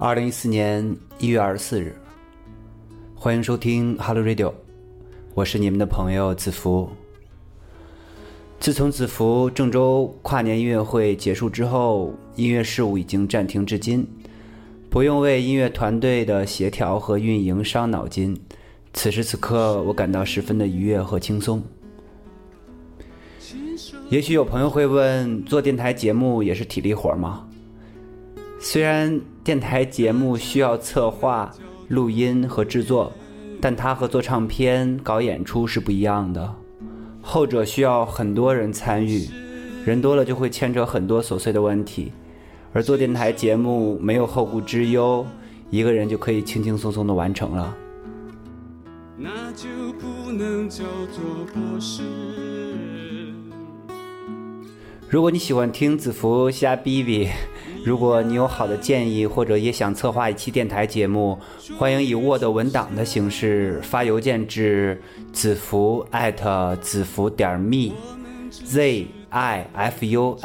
二零一四年一月二十四日，欢迎收听 Hello Radio，我是你们的朋友子福。自从子福郑州跨年音乐会结束之后，音乐事务已经暂停至今，不用为音乐团队的协调和运营伤脑筋。此时此刻，我感到十分的愉悦和轻松。也许有朋友会问：做电台节目也是体力活吗？虽然电台节目需要策划、录音和制作，但它和做唱片、搞演出是不一样的。后者需要很多人参与，人多了就会牵扯很多琐碎的问题；而做电台节目没有后顾之忧，一个人就可以轻轻松松的完成了。那就不能叫做博士。如果你喜欢听子服瞎逼逼。如果你有好的建议，或者也想策划一期电台节目，欢迎以 Word 文档的形式发邮件至子福子福点 me，z i f u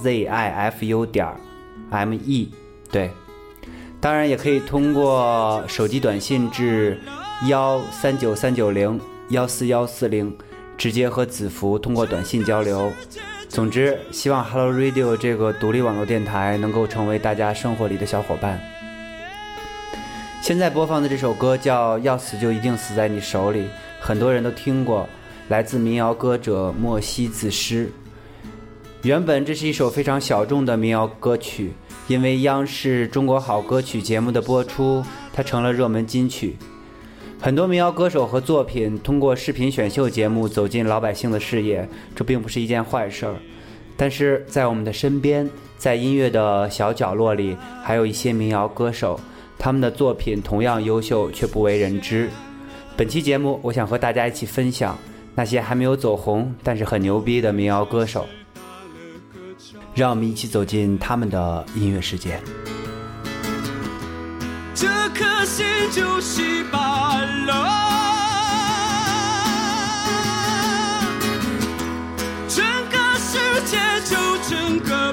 z i f u 点 m e，对，当然也可以通过手机短信至幺三九三九零幺四幺四零，直接和子福通过短信交流。总之，希望 Hello Radio 这个独立网络电台能够成为大家生活里的小伙伴。现在播放的这首歌叫《要死就一定死在你手里》，很多人都听过，来自民谣歌者莫西子诗。原本这是一首非常小众的民谣歌曲，因为央视《中国好歌曲》节目的播出，它成了热门金曲。很多民谣歌手和作品通过视频选秀节目走进老百姓的视野，这并不是一件坏事儿。但是在我们的身边，在音乐的小角落里，还有一些民谣歌手，他们的作品同样优秀，却不为人知。本期节目，我想和大家一起分享那些还没有走红，但是很牛逼的民谣歌手。让我们一起走进他们的音乐世界。一颗心就稀巴烂整个世界就整个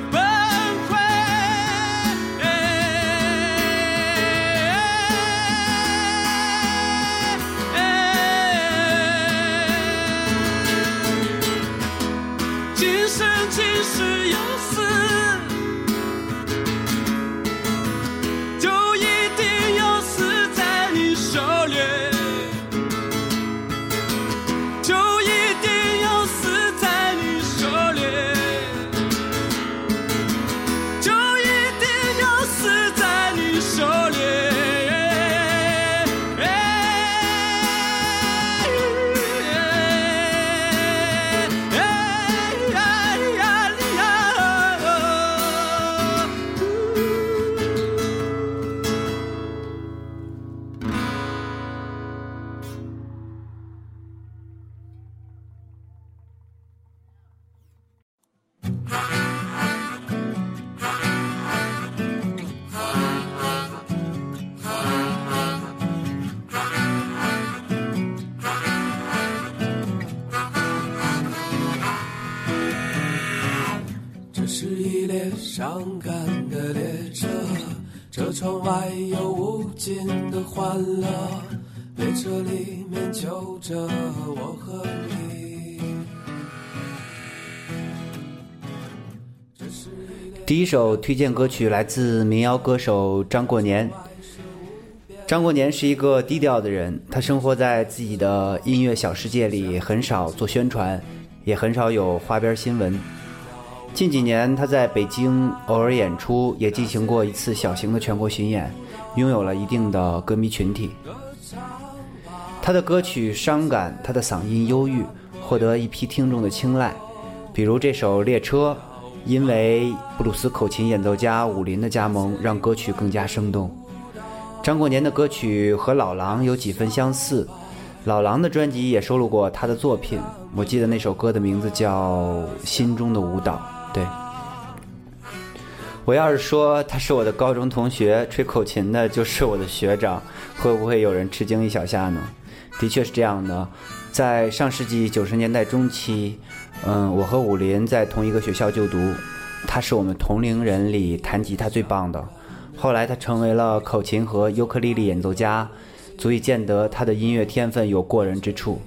第一首推荐歌曲来自民谣歌手张过年。张过年是一个低调的人，他生活在自己的音乐小世界里，很少做宣传，也很少有花边新闻。近几年，他在北京偶尔演出，也进行过一次小型的全国巡演，拥有了一定的歌迷群体。他的歌曲伤感，他的嗓音忧郁，获得一批听众的青睐。比如这首《列车》，因为布鲁斯口琴演奏家武林的加盟，让歌曲更加生动。张过年的歌曲和老狼有几分相似，老狼的专辑也收录过他的作品。我记得那首歌的名字叫《心中的舞蹈》。对，我要是说他是我的高中同学，吹口琴的就是我的学长，会不会有人吃惊一小下呢？的确是这样的，在上世纪九十年代中期，嗯，我和武林在同一个学校就读，他是我们同龄人里弹吉他最棒的。后来他成为了口琴和尤克里里演奏家，足以见得他的音乐天分有过人之处。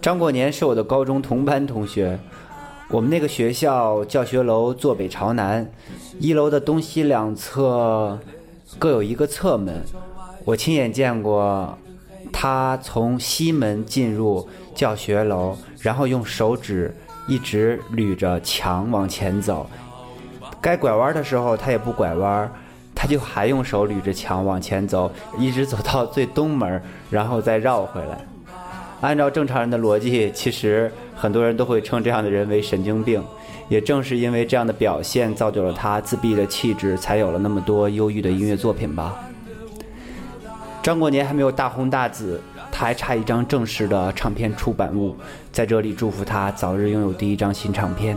张过年是我的高中同班同学，我们那个学校教学楼坐北朝南，一楼的东西两侧各有一个侧门，我亲眼见过他从西门进入教学楼，然后用手指一直捋着墙往前走，该拐弯的时候他也不拐弯。他就还用手捋着墙往前走，一直走到最东门，然后再绕回来。按照正常人的逻辑，其实很多人都会称这样的人为神经病。也正是因为这样的表现，造就了他自闭的气质，才有了那么多忧郁的音乐作品吧。张过年还没有大红大紫，他还差一张正式的唱片出版物。在这里祝福他早日拥有第一张新唱片。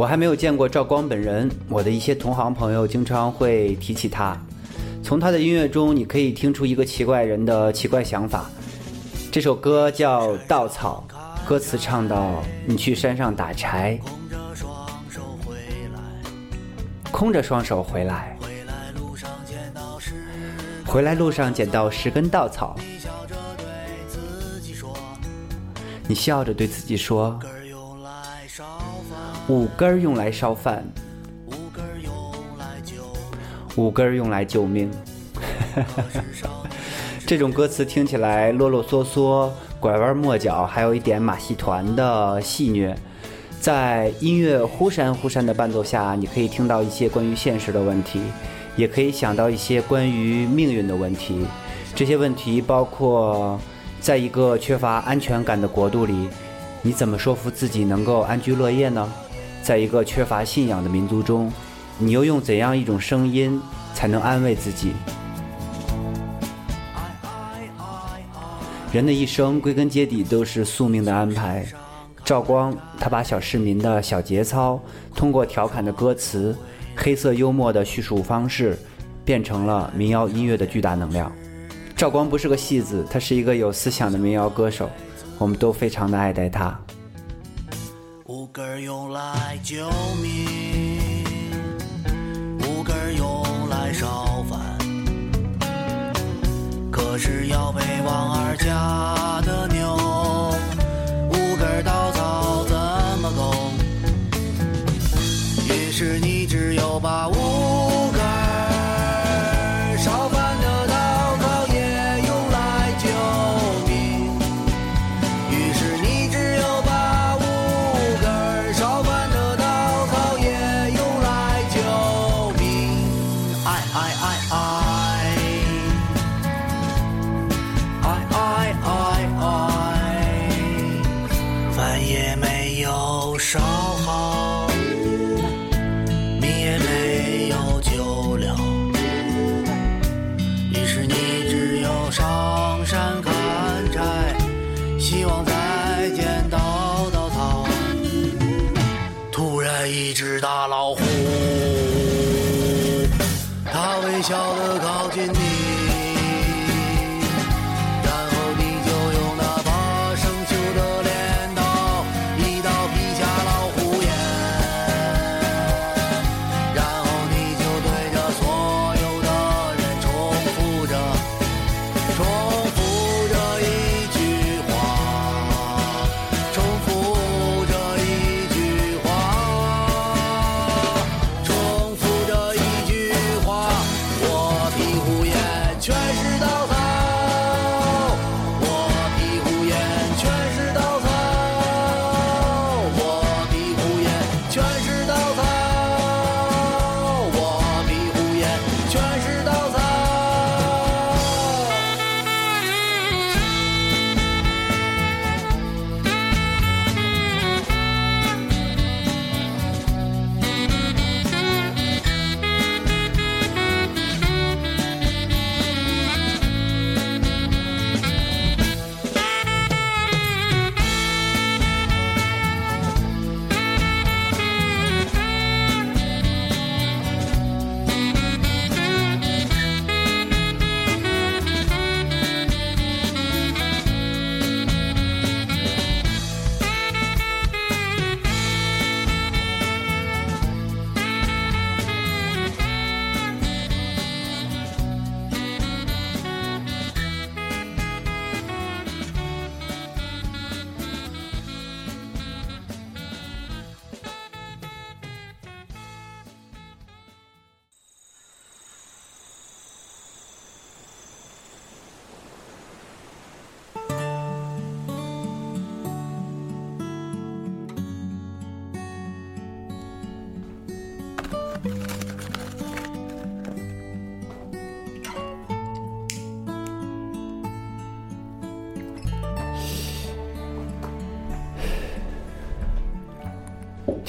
我还没有见过赵光本人，我的一些同行朋友经常会提起他。从他的音乐中，你可以听出一个奇怪人的奇怪想法。这首歌叫《稻草》，歌词唱到：“你去山上打柴，空着双手回来，空着双手回来回来路上捡到十回来路上捡到十根稻草，你笑着对自己说。”五根用来烧饭，五根用来救五根用来救命。这种歌词听起来啰啰嗦嗦、拐弯抹角，还有一点马戏团的戏谑。在音乐忽闪忽闪的伴奏下，你可以听到一些关于现实的问题，也可以想到一些关于命运的问题。这些问题包括，在一个缺乏安全感的国度里，你怎么说服自己能够安居乐业呢？在一个缺乏信仰的民族中，你又用怎样一种声音才能安慰自己？人的一生归根结底都是宿命的安排。赵光，他把小市民的小节操，通过调侃的歌词、黑色幽默的叙述方式，变成了民谣音乐的巨大能量。赵光不是个戏子，他是一个有思想的民谣歌手，我们都非常的爱戴他。根用来救命，五根用来烧饭。可是要被王二家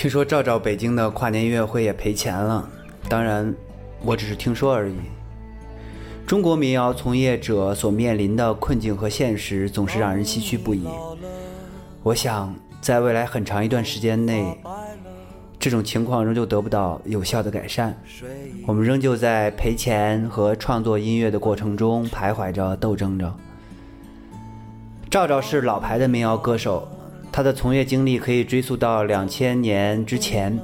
听说赵赵北京的跨年音乐会也赔钱了，当然，我只是听说而已。中国民谣从业者所面临的困境和现实总是让人唏嘘不已。我想，在未来很长一段时间内，这种情况仍旧得不到有效的改善。我们仍旧在赔钱和创作音乐的过程中徘徊着、斗争着。赵赵是老牌的民谣歌手，他的从业经历可以追溯到两千年之前。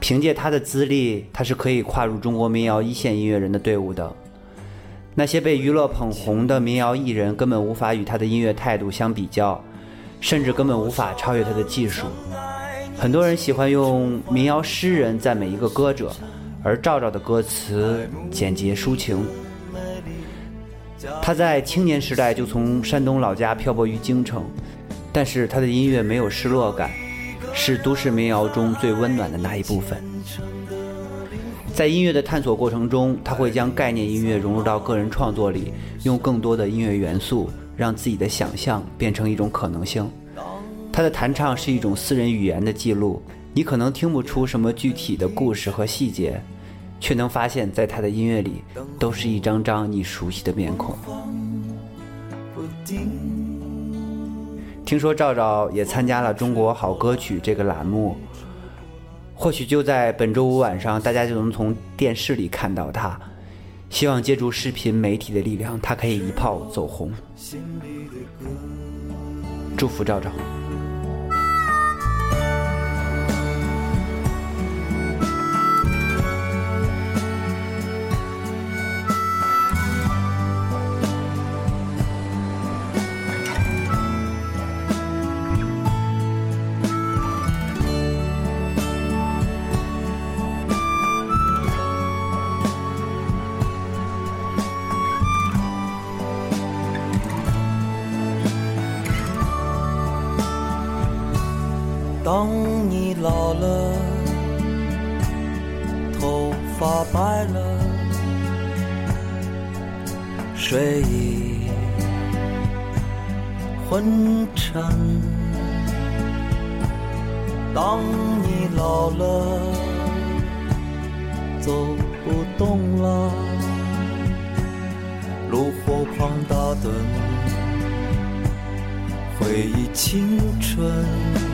凭借他的资历，他是可以跨入中国民谣一线音乐人的队伍的。那些被娱乐捧红的民谣艺人根本无法与他的音乐态度相比较，甚至根本无法超越他的技术。很多人喜欢用民谣诗人赞美一个歌者，而赵赵的歌词简洁抒情。他在青年时代就从山东老家漂泊于京城，但是他的音乐没有失落感，是都市民谣中最温暖的那一部分。在音乐的探索过程中，他会将概念音乐融入到个人创作里，用更多的音乐元素，让自己的想象变成一种可能性。他的弹唱是一种私人语言的记录，你可能听不出什么具体的故事和细节，却能发现，在他的音乐里，都是一张张你熟悉的面孔。听说赵赵也参加了《中国好歌曲》这个栏目，或许就在本周五晚上，大家就能从电视里看到他。希望借助视频媒体的力量，他可以一炮走红。祝福赵赵。当你老了，头发白了，睡意昏沉。当你老了，走不动了，炉火旁打盹，回忆青春。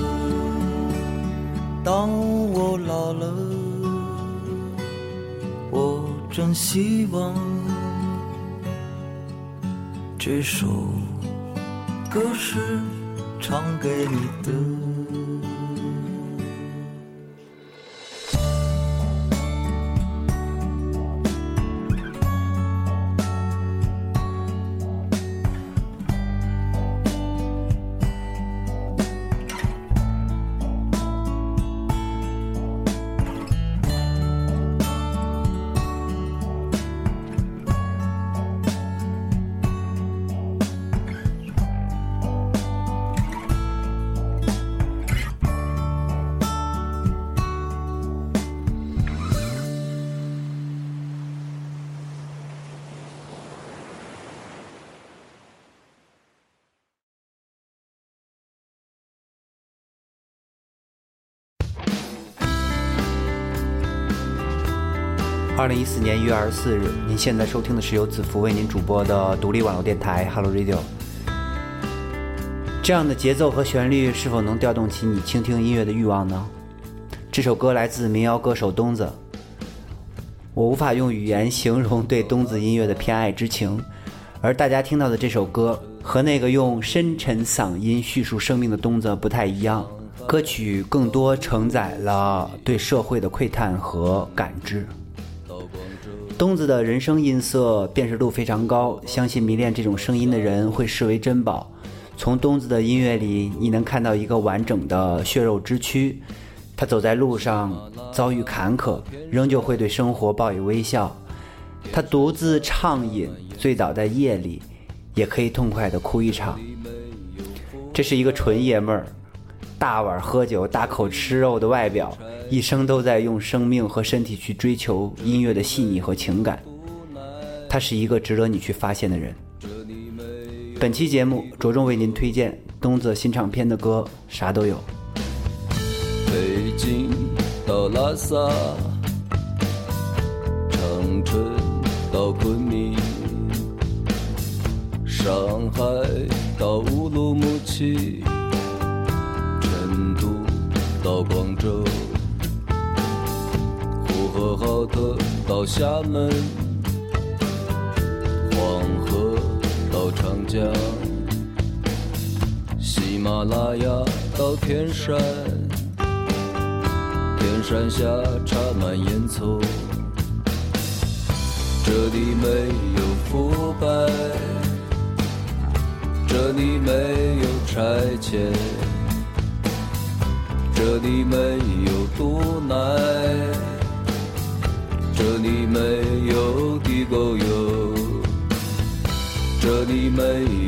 当我老了，我真希望这首歌是唱给你的。二零一四年一月二十四日，您现在收听的是由子福为您主播的独立网络电台 Hello Radio。这样的节奏和旋律是否能调动起你倾听音乐的欲望呢？这首歌来自民谣歌手东子。我无法用语言形容对东子音乐的偏爱之情，而大家听到的这首歌和那个用深沉嗓音叙述生命的东子不太一样。歌曲更多承载了对社会的窥探和感知。东子的人声音色辨识度非常高，相信迷恋这种声音的人会视为珍宝。从东子的音乐里，你能看到一个完整的血肉之躯。他走在路上，遭遇坎坷，仍旧会对生活报以微笑。他独自畅饮，醉倒在夜里，也可以痛快地哭一场。这是一个纯爷们儿，大碗喝酒、大口吃肉的外表，一生都在用生命和身体去追求音乐的细腻和情感。他是一个值得你去发现的人。本期节目着重为您推荐东子新唱片的歌，啥都有。北京到拉萨，长春到昆明，上海到乌鲁木齐，到广州，呼和浩特到厦门，黄河到长江，喜马拉雅到天山。天山下插满烟囱，这里没有腐败，这里没有拆迁，这里没有毒奶，这里没有地沟油，这里没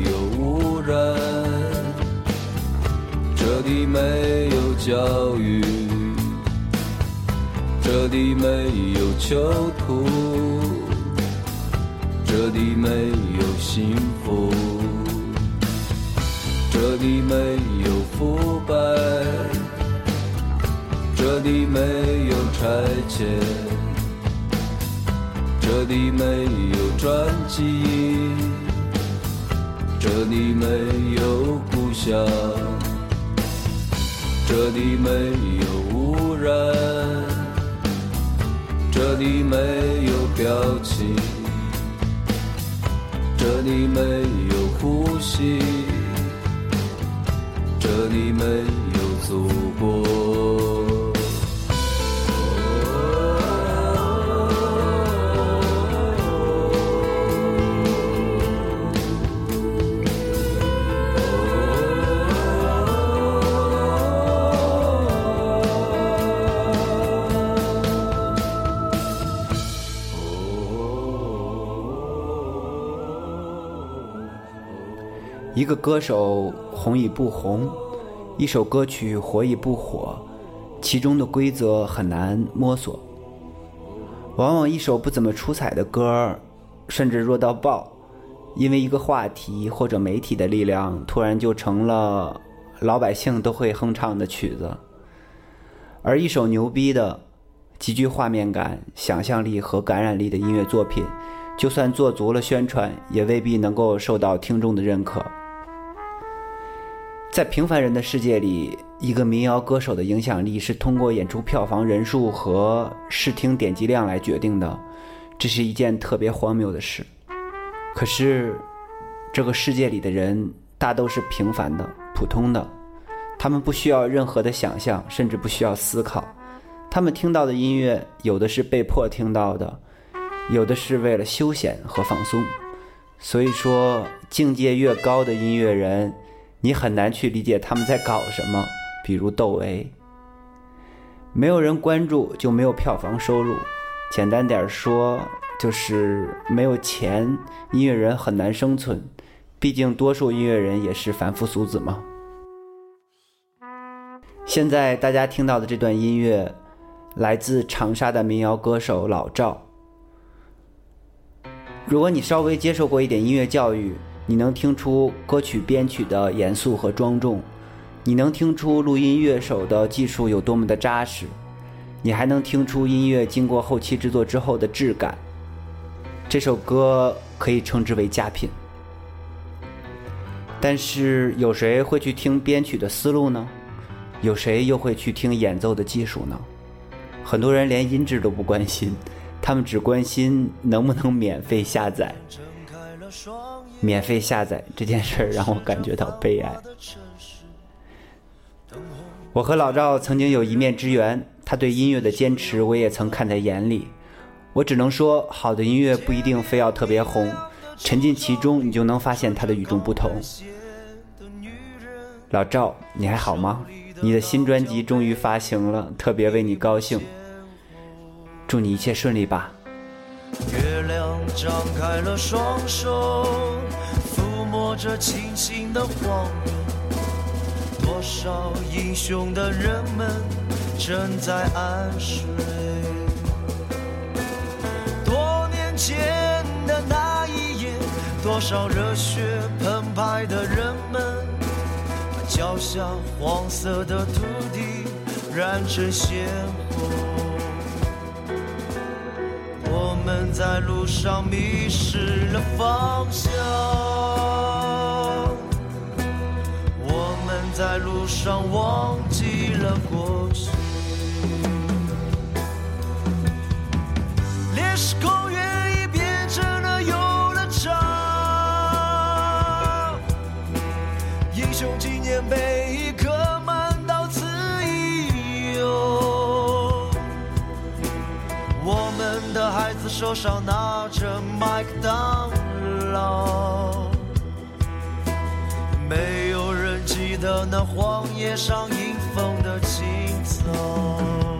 有污染，这里没有教育。这里没有囚徒，这里没有幸福，这里没有腐败，这里没有拆迁，这里没有转机，这里没有故乡，这里没有污染。这里没有表情，这里没有呼吸，这里没有祖国。一个歌手红与不红，一首歌曲火与不火，其中的规则很难摸索。往往一首不怎么出彩的歌，甚至弱到爆，因为一个话题或者媒体的力量，突然就成了老百姓都会哼唱的曲子。而一首牛逼的、极具画面感、想象力和感染力的音乐作品，就算做足了宣传，也未必能够受到听众的认可。在平凡人的世界里，一个民谣歌手的影响力是通过演出票房人数和视听点击量来决定的，这是一件特别荒谬的事。可是，这个世界里的人大都是平凡的、普通的，他们不需要任何的想象，甚至不需要思考。他们听到的音乐，有的是被迫听到的，有的是为了休闲和放松。所以说，境界越高的音乐人。你很难去理解他们在搞什么，比如窦唯。没有人关注就没有票房收入，简单点说就是没有钱，音乐人很难生存。毕竟多数音乐人也是凡夫俗子嘛。现在大家听到的这段音乐，来自长沙的民谣歌手老赵。如果你稍微接受过一点音乐教育，你能听出歌曲编曲的严肃和庄重，你能听出录音乐手的技术有多么的扎实，你还能听出音乐经过后期制作之后的质感。这首歌可以称之为佳品。但是有谁会去听编曲的思路呢？有谁又会去听演奏的技术呢？很多人连音质都不关心，他们只关心能不能免费下载。免费下载这件事儿让我感觉到悲哀。我和老赵曾经有一面之缘，他对音乐的坚持我也曾看在眼里。我只能说，好的音乐不一定非要特别红，沉浸其中你就能发现它的与众不同。老赵，你还好吗？你的新专辑终于发行了，特别为你高兴。祝你一切顺利吧。月亮张开了双手，抚摸着清醒的黄昏。多少英雄的人们正在安睡。多年前的那一夜，多少热血澎湃的人们，把脚下黄色的土地燃成鲜红。我们在路上迷失了方向，在路上忘记了过去。烈士公园已变成了游乐场，英雄纪念碑已刻满到此一游。我们的孩子手上拿着麦当劳，没的那荒野上迎风的青草。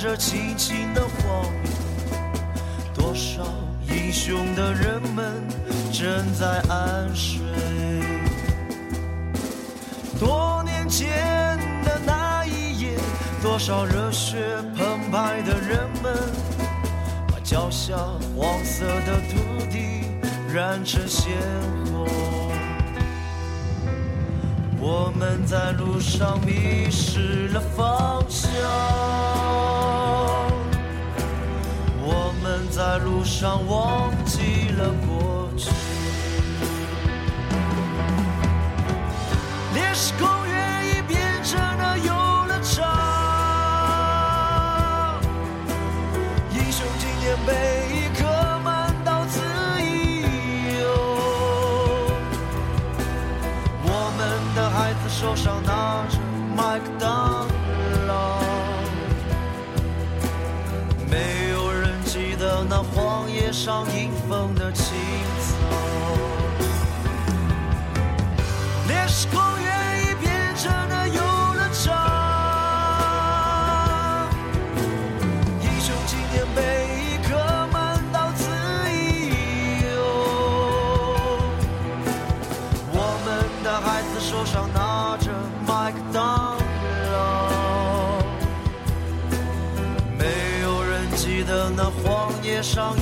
抚摸着轻轻的黄昏。多少英雄的人们正在安睡。多年前的那一夜，多少热血澎湃的人们，把脚下黄色的土地染成鲜红。我们在路上迷失了方向，在路上忘记了过去。烈士公园已变成了游乐场，英雄纪念碑已刻满到此一游。我们的孩子手上拿着麦克当上迎风的青草。烈士公园已变成了游乐场，英雄纪念碑已刻满到此一游。我们的孩子手上拿着麦克当劳，没有人记得那荒野上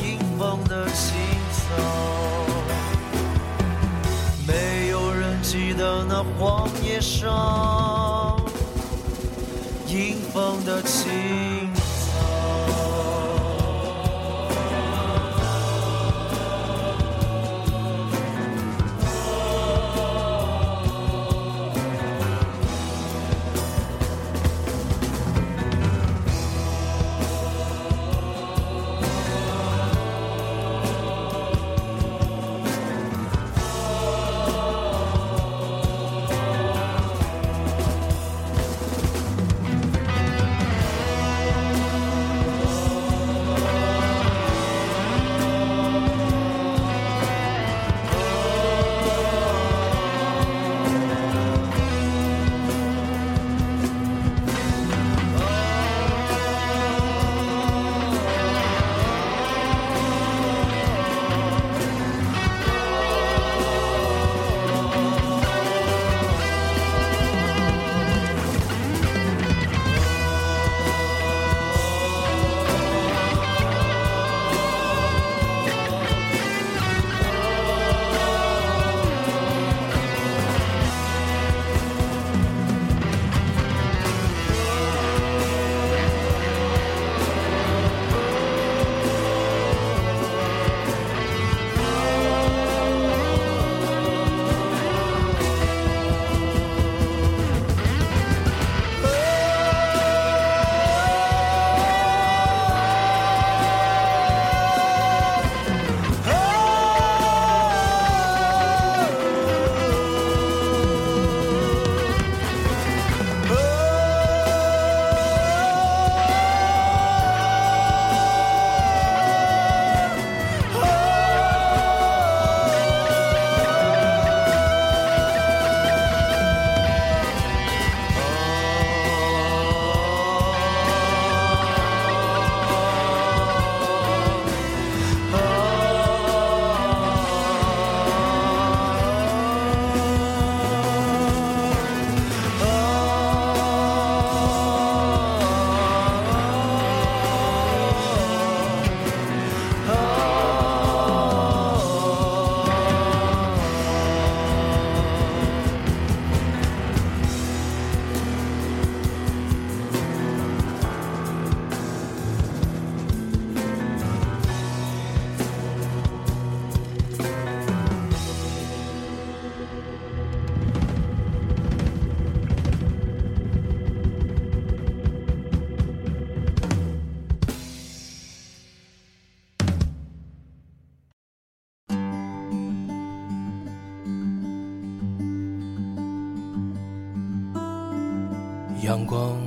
光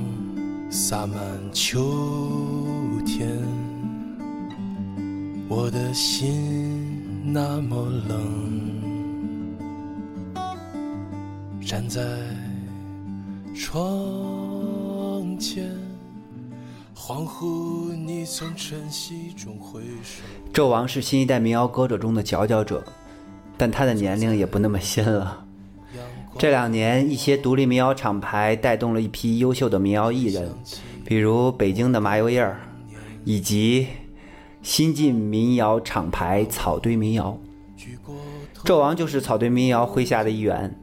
洒满秋天，我的心那么冷，站在窗前，恍惚你从晨曦中回首。纣王是新一代民谣歌者中的佼佼者，但他的年龄也不那么新了。这两年，一些独立民谣厂牌带动了一批优秀的民谣艺人，比如北京的麻油叶儿，以及新晋民谣厂牌草堆民谣。纣王就是草堆民谣麾下的一员。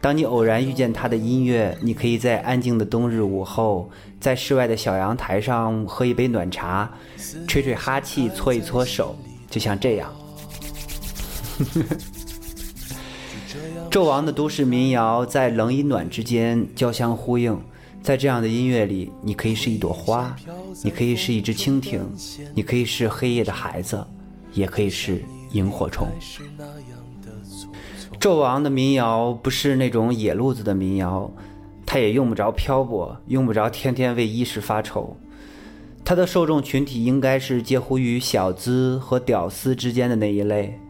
当你偶然遇见他的音乐，你可以在安静的冬日午后，在室外的小阳台上喝一杯暖茶，吹吹哈气，搓一搓手，就像这样。呵呵纣王的都市民谣在冷与暖之间交相呼应，在这样的音乐里，你可以是一朵花，你可以是一只蜻蜓，你可以是黑夜的孩子，也可以是萤火虫。纣王的民谣不是那种野路子的民谣，他也用不着漂泊，用不着天天为衣食发愁。他的受众群体应该是介乎于小资和屌丝之间的那一类。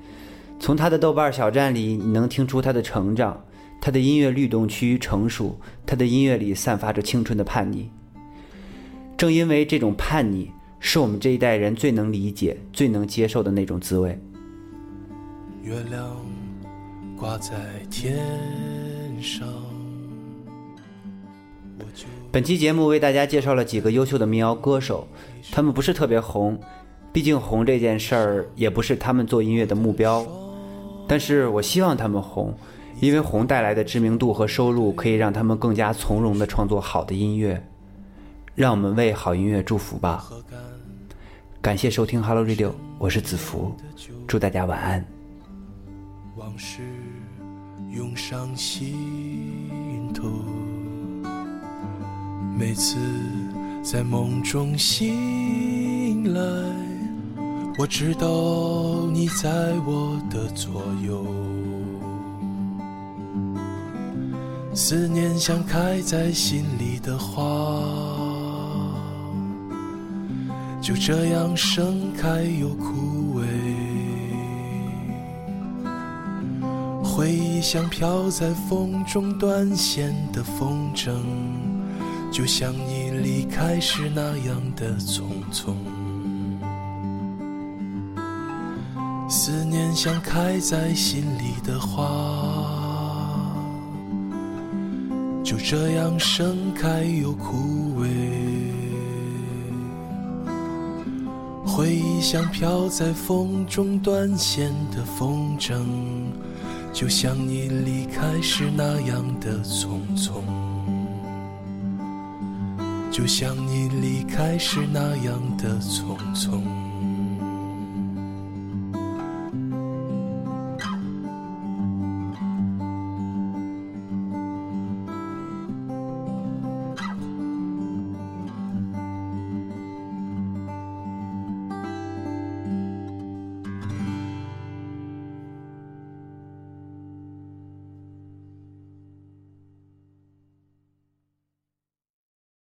从他的豆瓣小站里，你能听出他的成长，他的音乐律动趋于成熟，他的音乐里散发着青春的叛逆。正因为这种叛逆，是我们这一代人最能理解、最能接受的那种滋味。月亮挂在天上。本期节目为大家介绍了几个优秀的民谣歌手，他们不是特别红，毕竟红这件事儿也不是他们做音乐的目标。但是我希望他们红，因为红带来的知名度和收入可以让他们更加从容地创作好的音乐。让我们为好音乐祝福吧。感谢收听 Hello Radio，我是子福，祝大家晚安。往事涌上心头，每次在梦中醒来，我知道你在我的左右。思念像开在心里的花，就这样盛开又枯萎。回忆像飘在风中断线的风筝，就像你离开时那样的匆匆。思念像开在心里的花，就这样盛开又枯萎。回忆像飘在风中断线的风筝。就像你离开时那样的匆匆，就像你离开时那样的匆匆。